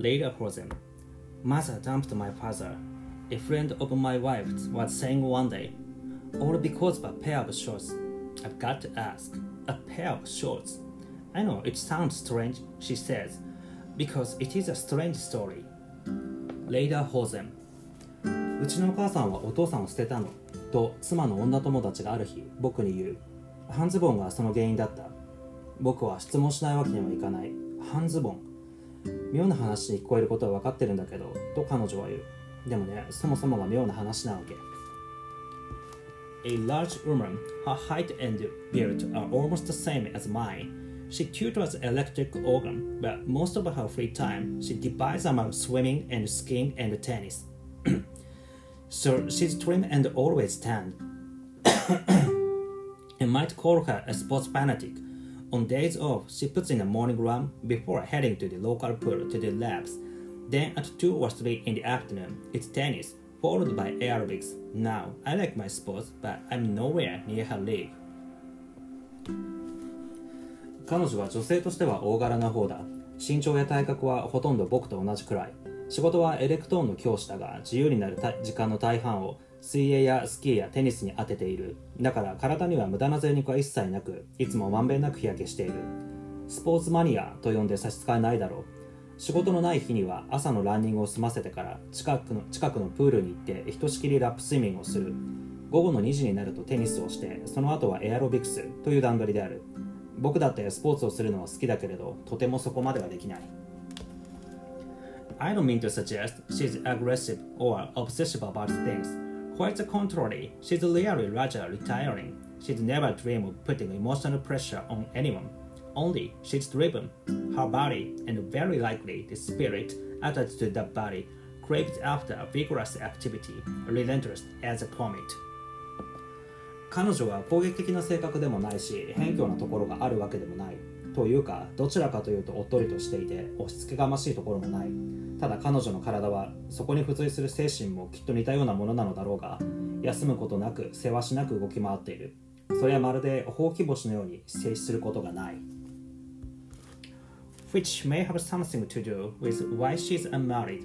Later Frozen. Mother dumped my father. A friend of my wife's was saying one day, all because of a pair of shorts. I've got to ask, a pair of shorts? I know it sounds strange, she says, because it is a strange story. Later Hosen. うちのお母さんはお父さんを捨てたのと妻の女友達がある日僕に言う半ズボンがその原因だった僕は質問しないわけにはいかない半ズボン妙な話に聞こえることは分かってるんだけどと彼女は言うでもねそもそもが妙な話なわけ A large woman, her height and build are almost the same as mine. She tutors electric organ, but most of her free time she divides among swimming and skiing and tennis. so she's trim and always tanned. I might call her a sports fanatic. On days off, she puts in a morning run before heading to the local pool to the labs. Then at 2 or 3 in the afternoon, it's tennis, followed by aerobics. Now, I like my sports, but I'm nowhere near her league. 彼女は女性としては大柄な方だ。身長や体格はほとんど僕と同じくらい。仕事はエレクトーンの教師だが、自由になる時間の大半を水泳やスキーやテニスに当てている。だから体には無駄な贅肉は一切なく、いつもまんべんなく日焼けしている。スポーツマニアと呼んで差し支えないだろう。仕事のない日には朝のランニングを済ませてから近くの近くのプールに行ってひとしきりラップスイミングをする。午後の2時になるとテニスをして、その後はエアロビクスという段取りである。僕だってスポーツをするのは好きだけれど、とてもそこまではできない。I don't mean to suggest she's aggressive or obsessive about things. Quite the contrary, she's really rather retiring. She's never dreamed of putting emotional pressure on anyone. Only she's driven. Her body, and very likely the spirit attached to that body, craves after vigorous activity, relentless as a comet. 彼女は攻撃的な性格でもないし偏怯なところがあるわけでもないというかどちらかというとおっとりとしていて押し付けがましいところもないただ彼女の体はそこに付随する精神もきっと似たようなものなのだろうが休むことなくせわしなく動き回っているそれはまるでほうき星のように静止することがない which may have something to do with why she's unmarried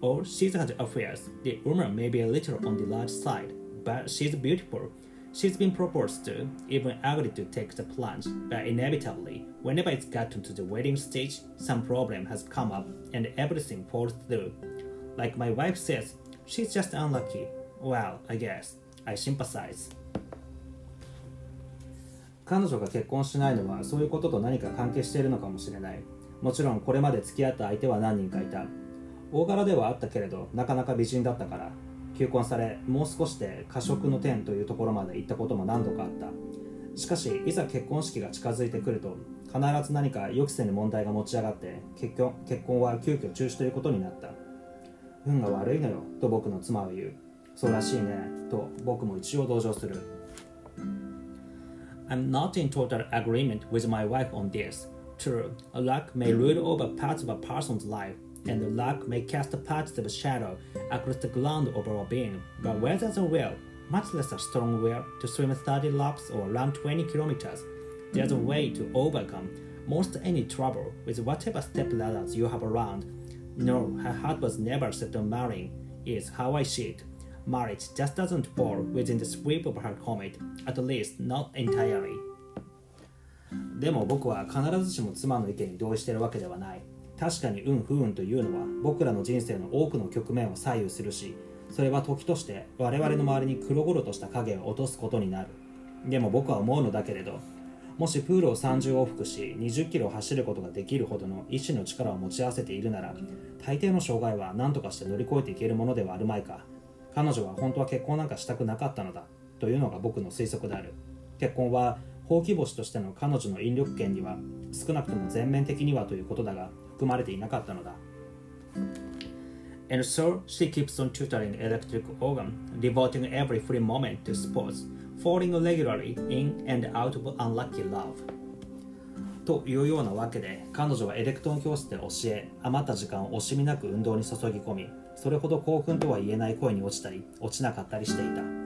or she's had affairs the woman may be a little on the large side but she's beautiful She's been proposed to, even agreed to take the plunge, but inevitably, whenever it's gotten to the wedding stage, some problem has come up and everything falls through. Like my wife says, she's just unlucky. Well, I guess. I sympathize. 彼女が結婚しないのはそういうことと何か関係しているのかもしれない。もちろんこれまで付き合った相手は何人かいた。大柄ではあったけれど、なかなか美人だったから、求婚されもう少しで過食の点というところまで行ったことも何度かあった。しかしいざ結婚式が近づいてくると必ず何か予期せぬ問題が持ち上がって結婚結婚は急遽中止ということになった。運が悪いのよと僕の妻は言う。そうらしいねと僕も一応同情する。I'm not in total agreement with my wife on this. True, luck may rule over parts of a person's life, and the luck may cast a positive shadow across the ground of our being. But where there's a will, much less a strong will, to swim 30 laps or run 20 kilometers, there's a way to overcome most any trouble with whatever step ladders you have around. No, her heart was never set on marrying, is how I see it. Marriage just doesn't fall within the sweep of her comet, at least not entirely. でも僕は必ずしも妻の意見に同意しているわけではない。 確かに運不運というのは僕らの人生の多くの局面を左右するしそれは時として我々の周りに黒々とした影を落とすことになる。でも僕は思うのだけれどもしプールを30往復し20キロ走ることができるほどの意志の力を持ち合わせているなら大抵の障害は何とかして乗り越えていけるものではあるまいか。彼女は本当は結婚なんかしたくなかったのだというのが僕の推測である。結婚はほうき星としての彼女の引力圏には少なくとも全面的にはということだが含まれていなかったのだ。And so she keeps on tutoring electric organ, devoting every free moment to sports, falling regularly in and out of unlucky love. というようなわけで彼女はエレクトーン教室で教え余った時間を惜しみなく運動に注ぎ込みそれほど興奮とは言えない声に落ちたり落ちなかったりしていた